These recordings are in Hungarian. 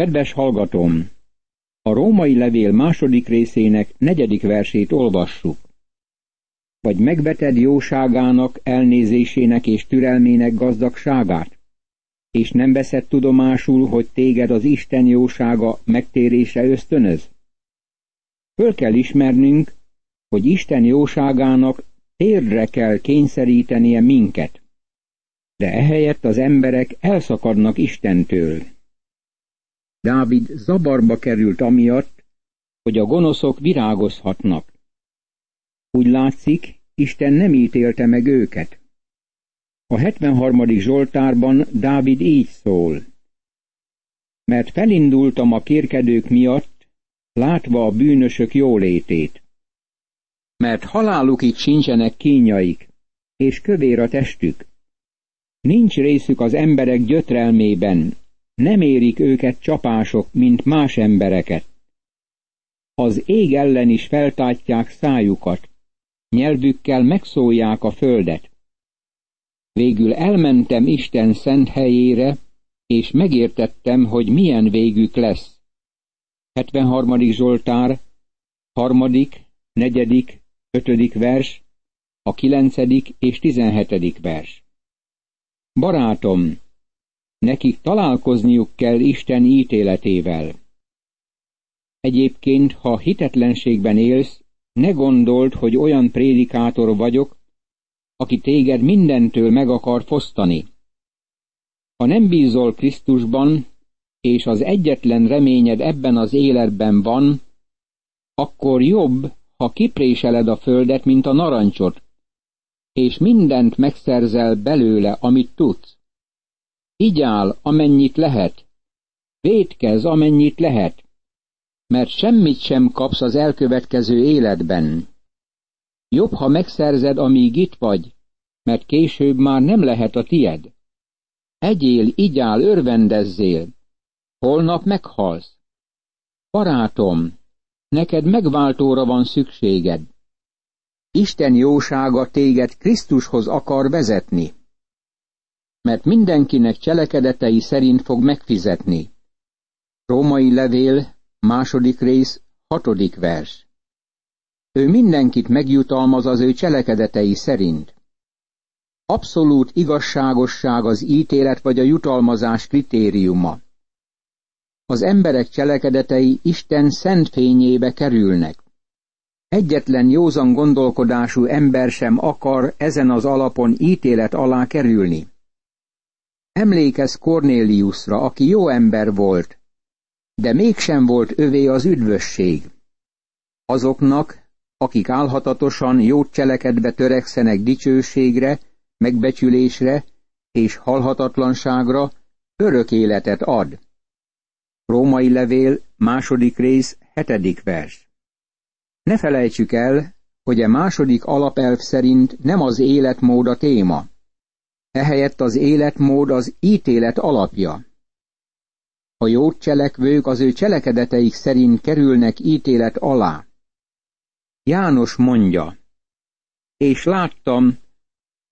Kedves hallgatom! A római levél második részének negyedik versét olvassuk. Vagy megveted jóságának, elnézésének és türelmének gazdagságát? És nem veszed tudomásul, hogy téged az Isten jósága megtérése ösztönöz? Föl kell ismernünk, hogy Isten jóságának térdre kell kényszerítenie minket. De ehelyett az emberek elszakadnak Istentől. Dávid zabarba került amiatt, hogy a gonoszok virágozhatnak. Úgy látszik, Isten nem ítélte meg őket. A 73. Zsoltárban Dávid így szól. Mert felindultam a kérkedők miatt, látva a bűnösök jólétét. Mert halálukig sincsenek kínjaik, és kövér a testük. Nincs részük az emberek gyötrelmében, nem érik őket csapások, mint más embereket. Az ég ellen is feltátják szájukat, nyelvükkel megszólják a földet. Végül elmentem Isten szent helyére, és megértettem, hogy milyen végük lesz. 73. Zsoltár, harmadik, negyedik, ötödik vers, a kilencedik és tizenhetedik vers. Barátom, nekik találkozniuk kell Isten ítéletével. Egyébként, ha hitetlenségben élsz, ne gondold, hogy olyan prédikátor vagyok, aki téged mindentől meg akar fosztani. Ha nem bízol Krisztusban, és az egyetlen reményed ebben az életben van, akkor jobb, ha kipréseled a földet, mint a narancsot, és mindent megszerzel belőle, amit tudsz. Igyál, amennyit lehet, védkez, amennyit lehet, mert semmit sem kapsz az elkövetkező életben. Jobb, ha megszerzed, amíg itt vagy, mert később már nem lehet a tied. Egyél, igyál, örvendezzél, holnap meghalsz. Barátom, neked megváltóra van szükséged. Isten jósága téged Krisztushoz akar vezetni, mert mindenkinek cselekedetei szerint fog megfizetni. Római levél, második rész, hatodik vers. Ő mindenkit megjutalmaz az ő cselekedetei szerint. Abszolút igazságosság az ítélet vagy a jutalmazás kritériuma. Az emberek cselekedetei Isten szent fényébe kerülnek. Egyetlen józan gondolkodású ember sem akar ezen az alapon ítélet alá kerülni. Emlékez Kornéliusra, aki jó ember volt, de mégsem volt övé az üdvösség. Azoknak, akik álhatatosan jót cselekedve törekszenek dicsőségre, megbecsülésre és halhatatlanságra, örök életet ad. Római levél, második rész, hetedik vers. Ne felejtsük el, hogy a második alapelv szerint nem az életmód a téma. Ehelyett az életmód az ítélet alapja. A jót cselekvők az ő cselekedeteik szerint kerülnek ítélet alá. János mondja, és láttam,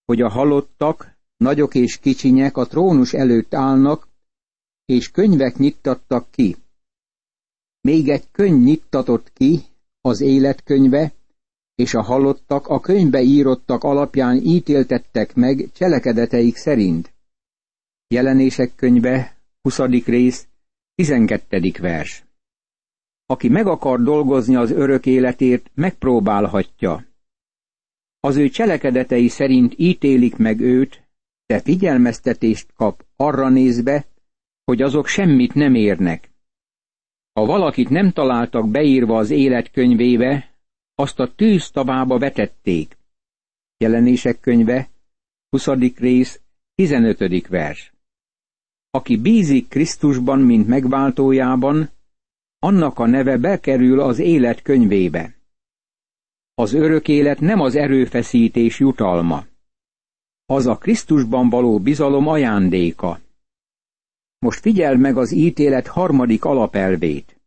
hogy a halottak, nagyok és kicsinyek a trónus előtt állnak, és könyvek nyittattak ki. Még egy könyv nyittatott ki, az életkönyve, és a halottak a könyvbe írottak alapján ítéltettek meg cselekedeteik szerint. Jelenések könyve, 20. rész, 12. vers. Aki meg akar dolgozni az örök életért, megpróbálhatja. Az ő cselekedetei szerint ítélik meg őt, de figyelmeztetést kap arra nézve, hogy azok semmit nem érnek. Ha valakit nem találtak beírva az életkönyvébe, azt a tűz tavába vetették. Jelenések könyve, 20. rész, 15. vers. Aki bízik Krisztusban, mint megváltójában, annak a neve bekerül az élet könyvébe. Az örök élet nem az erőfeszítés jutalma. Az a Krisztusban való bizalom ajándéka. Most figyel meg az ítélet harmadik alapelvét.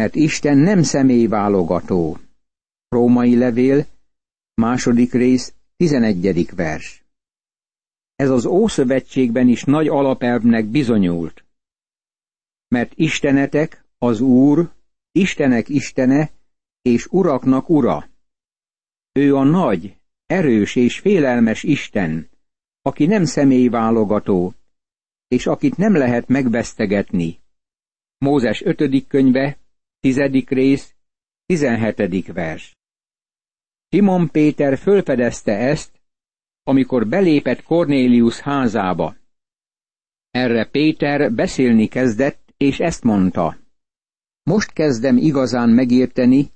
Mert Isten nem személyválogató. Római levél, második rész, tizenegyedik vers. Ez az Ószövetségben is nagy alapelvnek bizonyult. mert Istenetek az Úr, Istenek Istene, és Uraknak Ura. Ő a nagy, erős és félelmes Isten, aki nem személyválogató, és akit nem lehet megvesztegetni. Mózes 5. könyve, 10. rész, 17. vers. Simon Péter fölfedezte ezt, amikor belépett Kornélius házába. Erre Péter beszélni kezdett, és ezt mondta. Most kezdem igazán megérteni,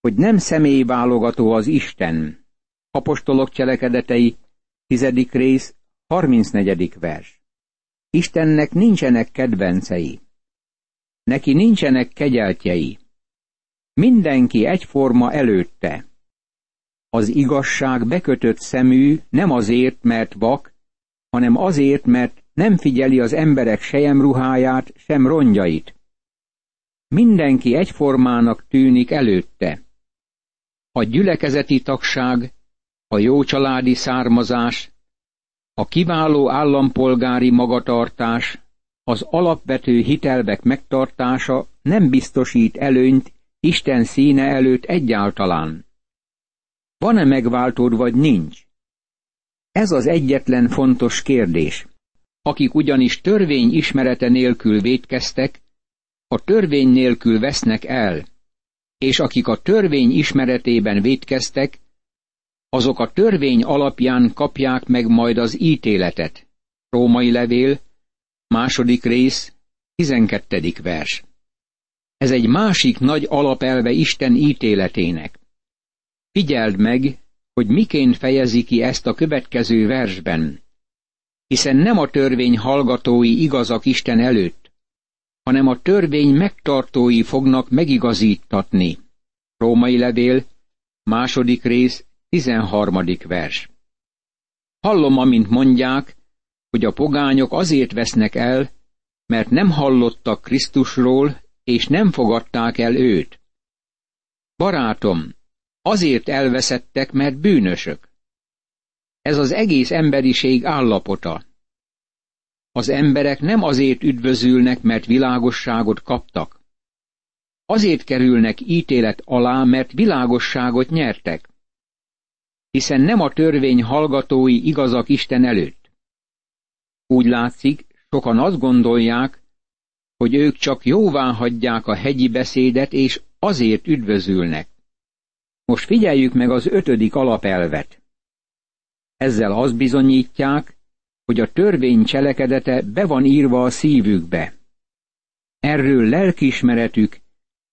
hogy nem személyválogató az Isten. Apostolok cselekedetei, tizedik rész, 34. vers. Istennek nincsenek kedvencei. Neki nincsenek kegyeltjei. Mindenki egyforma előtte. Az igazság bekötött szemű nem azért, mert vak, hanem azért, mert nem figyeli az emberek sejemruháját, sem rongyait. Mindenki egyformának tűnik előtte. A gyülekezeti tagság, a jó családi származás, a kiváló állampolgári magatartás, az alapvető hitelvek megtartása nem biztosít előnyt Isten színe előtt egyáltalán. Van-e megváltód, vagy nincs? Ez az egyetlen fontos kérdés. Akik ugyanis törvény ismerete nélkül védkeztek, a törvény nélkül vesznek el, és akik a törvény ismeretében védkeztek, azok a törvény alapján kapják meg majd az ítéletet. Római levél, második rész, tizenkettedik vers. Ez egy másik nagy alapelve Isten ítéletének. Figyeld meg, hogy miként fejezi ki ezt a következő versben. Hiszen nem a törvény hallgatói igazak Isten előtt, hanem a törvény megtartói fognak megigazítatni. Római levél, második rész, tizenharmadik vers. Hallom, amint mondják, hogy a pogányok azért vesznek el, mert nem hallottak Krisztusról, és nem fogadták el őt. Barátom, azért elveszettek, mert bűnösök. Ez az egész emberiség állapota. Az emberek nem azért üdvözülnek, mert világosságot kaptak. Azért kerülnek ítélet alá, mert világosságot nyertek. Hiszen nem a törvény hallgatói igazak Isten előtt. Úgy látszik, sokan azt gondolják, hogy ők csak jóvá hagyják a hegyi beszédet, és azért üdvözülnek. Most figyeljük meg az ötödik alapelvet. Ezzel azt bizonyítják, hogy a törvény cselekedete be van írva a szívükbe. Erről lelkiismeretük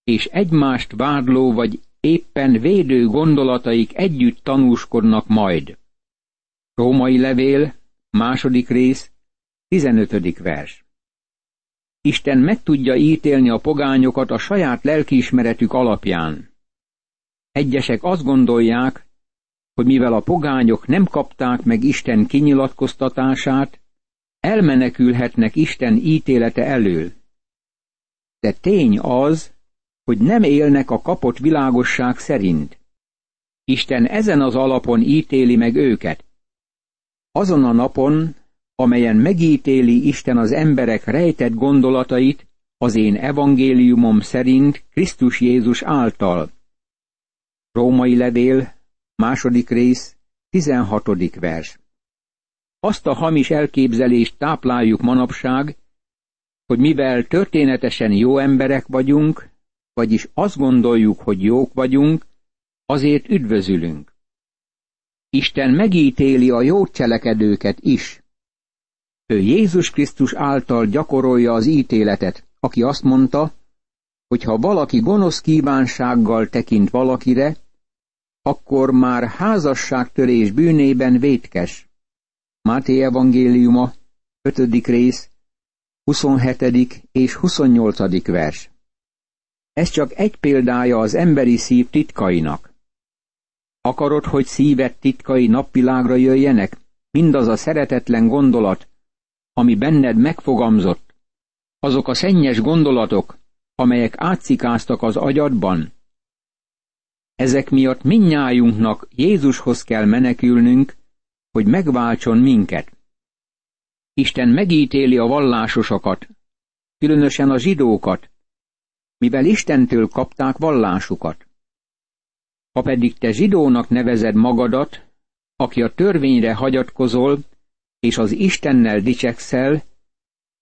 és egymást vádló vagy éppen védő gondolataik együtt tanúskodnak majd. Római levél, második rész, 15. vers. Isten meg tudja ítélni a pogányokat a saját lelkiismeretük alapján. Egyesek azt gondolják, hogy mivel a pogányok nem kapták meg Isten kinyilatkoztatását, elmenekülhetnek Isten ítélete elől. De tény az, hogy nem élnek a kapott világosság szerint. Isten ezen az alapon ítéli meg őket. Azon a napon, amelyen megítéli Isten az emberek rejtett gondolatait, az én evangéliumom szerint Krisztus Jézus által. Római levél, második rész, tizenhatodik vers. Azt a hamis elképzelést tápláljuk manapság, hogy mivel történetesen jó emberek vagyunk, vagyis azt gondoljuk, hogy jók vagyunk, azért üdvözülünk. Isten megítéli a jó cselekedőket is. Ő Jézus Krisztus által gyakorolja az ítéletet, aki azt mondta, hogy ha valaki gonosz kívánsággal tekint valakire, akkor már házasságtörés bűnében vétkes. Máté evangéliuma, 5. rész, 27. és 28. vers. Ez csak egy példája az emberi szív titkainak. Akarod, hogy szíved titkai napvilágra jöjjenek? Mindaz a szeretetlen gondolat, ami benned megfogamzott, azok a szennyes gondolatok, amelyek átszikáztak az agyadban. Ezek miatt minnyájunknak Jézushoz kell menekülnünk, hogy megváltson minket. Isten megítéli a vallásosokat, különösen a zsidókat, mivel Istentől kapták vallásukat. Ha pedig te zsidónak nevezed magadat, aki a törvényre hagyatkozol, és az Istennel dicsekszel,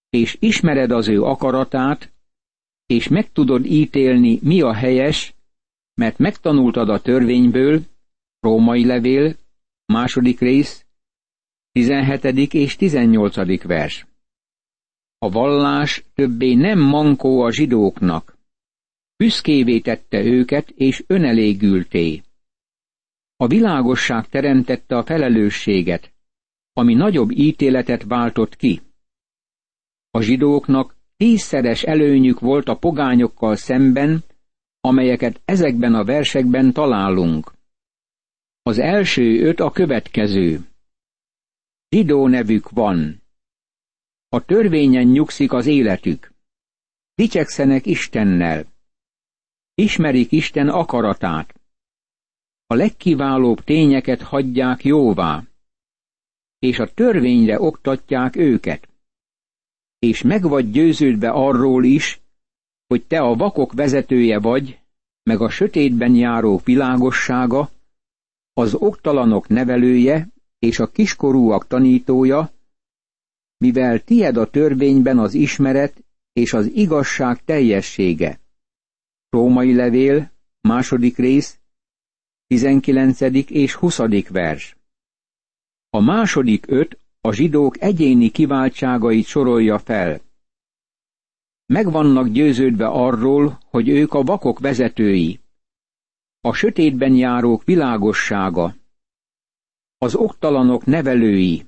és ismered az ő akaratát, és meg tudod ítélni, mi a helyes, mert megtanultad a törvényből, római levél, második rész, 17. és 18. vers. A vallás többé nem mankó a zsidóknak. Büszkévé tette őket, és önelégülté. A világosság teremtette a felelősséget, ami nagyobb ítéletet váltott ki. A zsidóknak tízszeres előnyük volt a pogányokkal szemben, amelyeket ezekben a versekben találunk. Az első öt a következő. Zsidó nevük van. A törvényen nyugszik az életük. Dicsekszenek Istennel. Ismerik Isten akaratát. A legkiválóbb tényeket hagyják jóvá. És a törvényre oktatják őket. És meg vagy győződve arról is, hogy te a vakok vezetője vagy, meg a sötétben járó világossága, az oktalanok nevelője és a kiskorúak tanítója, mivel tied a törvényben az ismeret és az igazság teljessége. Római levél, második rész, 19. és 20. vers. A második öt a zsidók egyéni kiváltságait sorolja fel. Meg vannak győződve arról, hogy ők a vakok vezetői, a sötétben járók világossága, az oktalanok nevelői,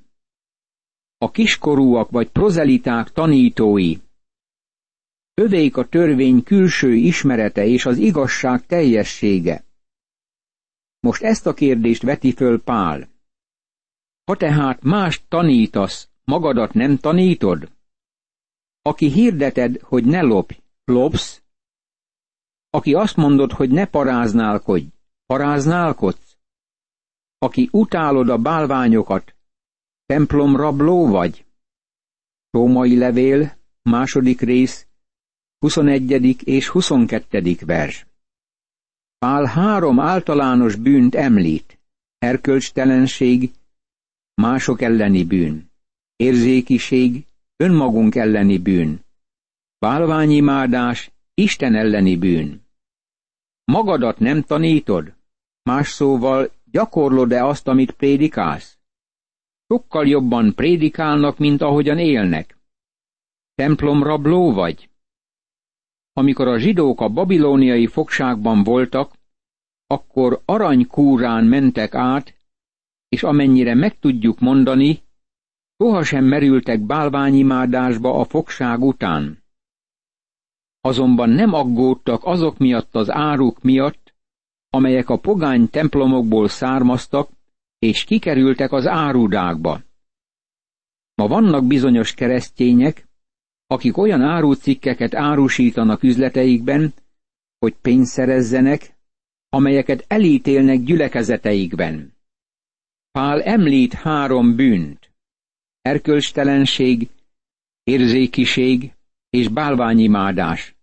a kiskorúak vagy prozeliták tanítói, övék a törvény külső ismerete és az igazság teljessége. Most ezt a kérdést veti föl Pál. Ha tehát más tanítasz, magadat nem tanítod? Aki hirdeted, hogy ne lopj, lopsz? Aki azt mondod, hogy ne paráználkodj, paráználkodsz? Aki utálod a bálványokat, templomrabló vagy? Római levél, második rész, 21. és 22. vers. Pál három általános bűnt említ. Erkölcstelenség, mások elleni bűn, érzékiség, önmagunk elleni bűn, bálványimádás, Isten elleni bűn. Magadat nem tanítod? Más szóval, gyakorlod-e azt, amit prédikálsz? Sokkal jobban prédikálnak, mint ahogyan élnek. Templomrabló vagy? Amikor a zsidók a babilóniai fogságban voltak, akkor aranykúrán mentek át, és amennyire meg tudjuk mondani, sohasem merültek bálványimádásba a fogság után. Azonban nem aggódtak azok miatt az áruk miatt, amelyek a pogány templomokból származtak, és kikerültek az árudákba. Ma vannak bizonyos keresztények, akik olyan árucikkeket árusítanak üzleteikben, hogy pénzt szerezzenek, amelyeket elítélnek gyülekezeteikben. Pál említ három bűnt. Erkölcstelenség, érzékiség és bálványimádás,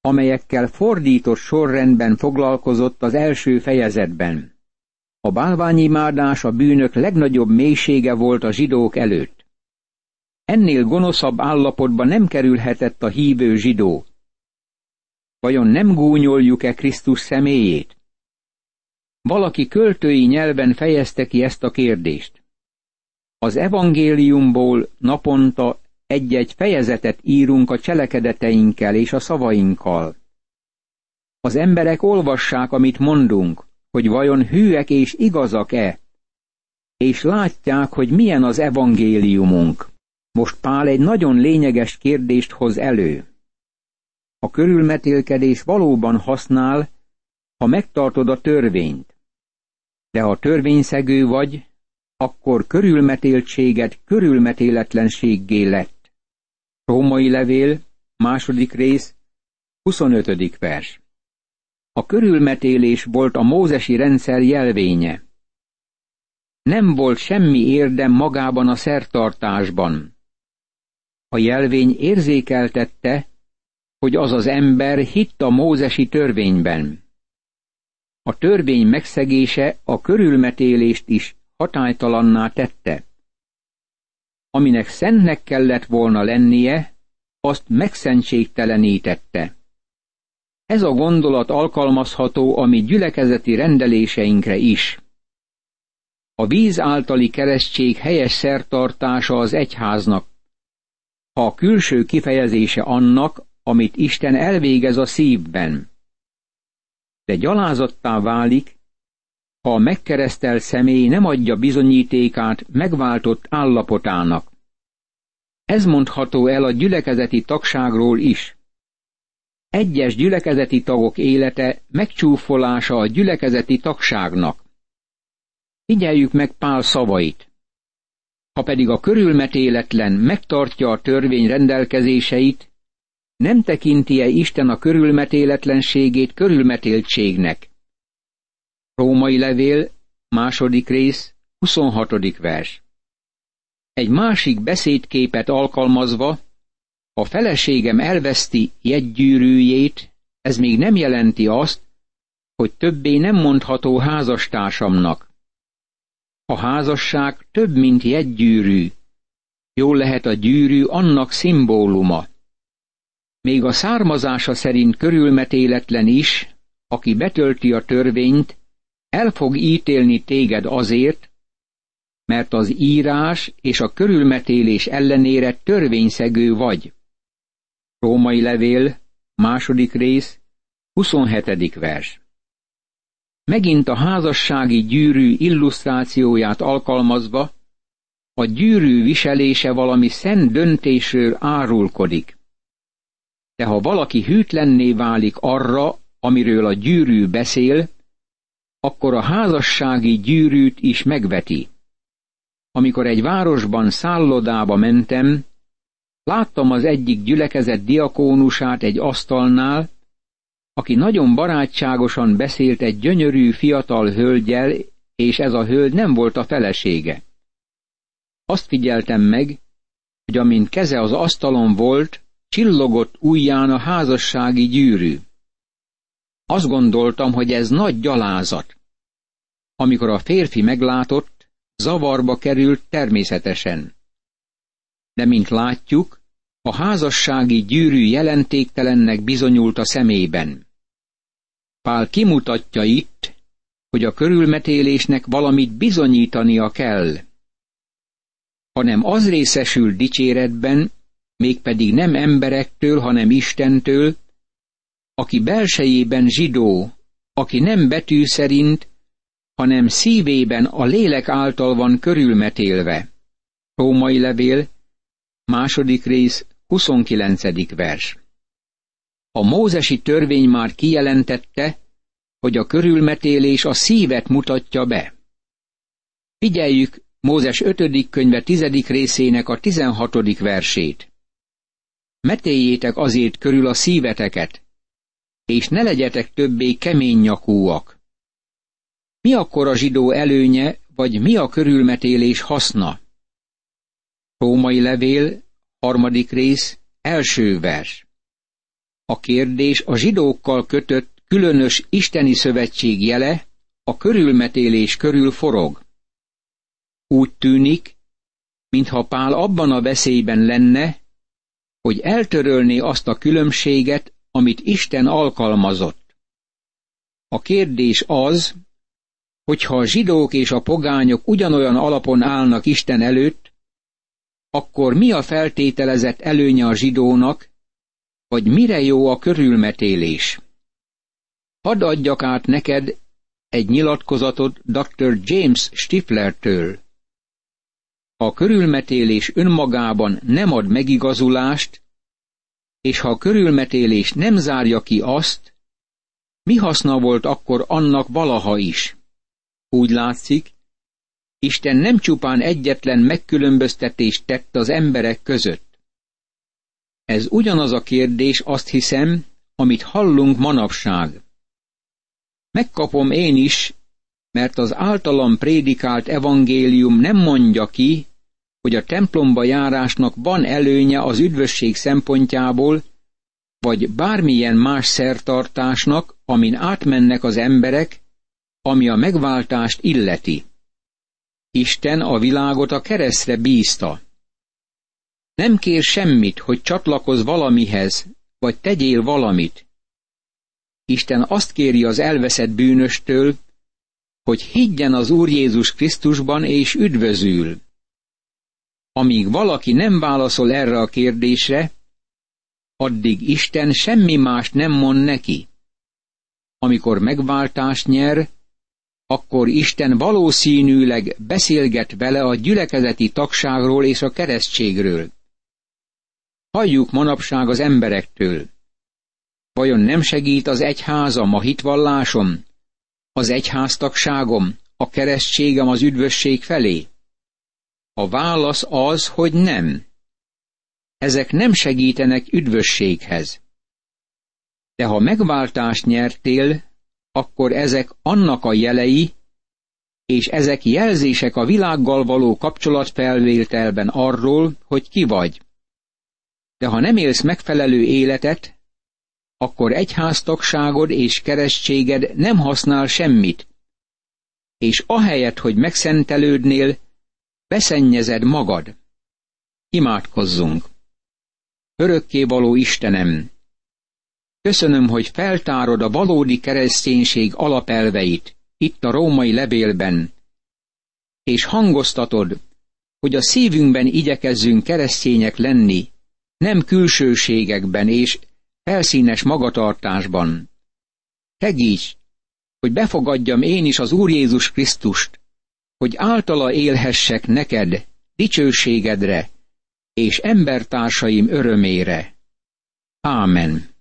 amelyekkel fordított sorrendben foglalkozott az első fejezetben. A bálványimádás a bűnök legnagyobb mélysége volt a zsidók előtt. Ennél gonoszabb állapotba nem kerülhetett a hívő zsidó. Vajon nem gúnyoljuk-e Krisztus személyét? Valaki költői nyelven fejezte ki ezt a kérdést. Az evangéliumból naponta egy-egy fejezetet írunk a cselekedeteinkkel és a szavainkkal. Az emberek olvassák, amit mondunk, hogy vajon hűek és igazak-e, és látják, hogy milyen az evangéliumunk. Most Pál egy nagyon lényeges kérdést hoz elő. A körülmetélkedés valóban használ, ha megtartod a törvényt. De ha törvényszegő vagy, akkor körülmetéltséged körülmetéletlenséggé lett. Római levél, második rész, 25. vers. A körülmetélés volt a mózesi rendszer jelvénye. Nem volt semmi érdem magában a szertartásban. a jelvény érzékeltette, hogy az az ember hitt a mózesi törvényben. A törvény megszegése a körülmetélést is hatálytalanná tette. Aminek szentnek kellett volna lennie, azt megszentségtelenítette. Ez a gondolat alkalmazható a mi gyülekezeti rendeléseinkre is. A víz általi keresztség helyes szertartása az egyháznak, ha a külső kifejezése annak, amit Isten elvégez a szívben. De gyalázattá válik, ha a megkeresztelt személy nem adja bizonyítékát megváltott állapotának. Ez mondható el a gyülekezeti tagságról is. Egyes gyülekezeti tagok élete megcsúfolása a gyülekezeti tagságnak. Figyeljük meg Pál szavait. Ha pedig a körülmetéletlen megtartja a törvény rendelkezéseit, nem tekinti-e Isten a körülmetéletlenségét körülmetéltségnek? Római levél, második rész, 26. vers. Egy másik beszédképet alkalmazva, ha feleségem elveszti jegygyűrűjét, ez még nem jelenti azt, hogy többé nem mondható házastársamnak. A házasság több, mint jegygyűrű. Jól lehet a gyűrű annak szimbóluma. Még a származása szerint körülmetéletlen is, aki betölti a törvényt, el fog ítélni téged azért, mert az írás és a körülmetélés ellenére törvényszegő vagy. Római levél, második rész, 27. vers. Megint a házassági gyűrű illusztrációját alkalmazva, a gyűrű viselése valami szent döntésről árulkodik. De ha valaki hűtlenné válik arra, amiről a gyűrű beszél, akkor a házassági gyűrűt is megveti. Amikor egy városban szállodába mentem, láttam az egyik gyülekezet diakónusát egy asztalnál, aki nagyon barátságosan beszélt egy gyönyörű fiatal hölgyel, és ez a hölgy nem volt a felesége. Azt figyeltem meg, hogy amint keze az asztalon volt, csillogott ujján a házassági gyűrű. Azt gondoltam, hogy ez nagy gyalázat. Amikor a férfi meglátott, zavarba került természetesen. De mint látjuk, a házassági gyűrű jelentéktelennek bizonyult a szemében. Pál kimutatja itt, hogy a körülmetélésnek valamit bizonyítania kell. Hanem az részesül dicséretben, mégpedig nem emberektől, hanem Istentől, aki belsejében zsidó, aki nem betű szerint, hanem szívében a lélek által van körülmetélve. Római levél, második rész, 29. vers. A mózesi törvény már kijelentette, hogy a körülmetélés a szívet mutatja be. Figyeljük Mózes 5. könyve 10. részének a 16. versét. Metéljétek azért körül a szíveteket, és ne legyetek többé kemény nyakúak. Mi akkor a zsidó előnye, vagy mi a körülmetélés haszna? Római levél, harmadik rész, első vers. A kérdés a zsidókkal kötött különös isteni szövetség jele, a körülmetélés körül forog. Úgy tűnik, mintha Pál abban a veszélyben lenne, hogy eltörölné azt a különbséget, amit Isten alkalmazott. A kérdés az, hogyha a zsidók és a pogányok ugyanolyan alapon állnak Isten előtt, akkor mi a feltételezett előnye a zsidónak, vagy mire jó a körülmetélés? Hadd adjak át neked egy nyilatkozatot dr. James Stiflertől. A körülmetélés önmagában nem ad megigazulást, és ha a körülmetélés nem zárja ki azt, mi haszna volt akkor annak valaha is? Úgy látszik, Isten nem csupán egyetlen megkülönböztetést tett az emberek között. Ez ugyanaz a kérdés, azt hiszem, amit hallunk manapság. Megkapom én is, mert az általam prédikált evangélium nem mondja ki, hogy a templomba járásnak van előnye az üdvösség szempontjából, vagy bármilyen más szertartásnak, amin átmennek az emberek, ami a megváltást illeti. Isten a világot a keresztre bízta. Nem kér semmit, hogy csatlakozz valamihez, vagy tegyél valamit. Isten azt kéri az elveszett bűnöstől, hogy higgyen az Úr Jézus Krisztusban és üdvözül. Amíg valaki nem válaszol erre a kérdésre, addig Isten semmi más nem mond neki. Amikor megváltást nyer, akkor Isten valószínűleg beszélget vele a gyülekezeti tagságról és a keresztségről. Halljuk manapság az emberektől. Vajon nem segít az egyházam, a hitvallásom, az egyháztagságom, a keresztségem az üdvösség felé? A válasz az, hogy nem. Ezek nem segítenek üdvösséghez. De ha megváltást nyertél, akkor ezek annak a jelei, és ezek jelzések a világgal való kapcsolatfelvételben arról, hogy ki vagy. De ha nem élsz megfelelő életet, akkor egyháztagságod és keresztséged nem használ semmit, és ahelyett, hogy megszentelődnél, beszennyezed magad. Imádkozzunk! Örökkévaló Istenem! Köszönöm, hogy feltárod a valódi kereszténység alapelveit itt a római levélben, és hangoztatod, hogy a szívünkben igyekezzünk keresztények lenni, nem külsőségekben és felszínes magatartásban. Segíts, hogy befogadjam én is az Úr Jézus Krisztust, hogy általa élhessek neked, dicsőségedre és embertársaim örömére. Ámen.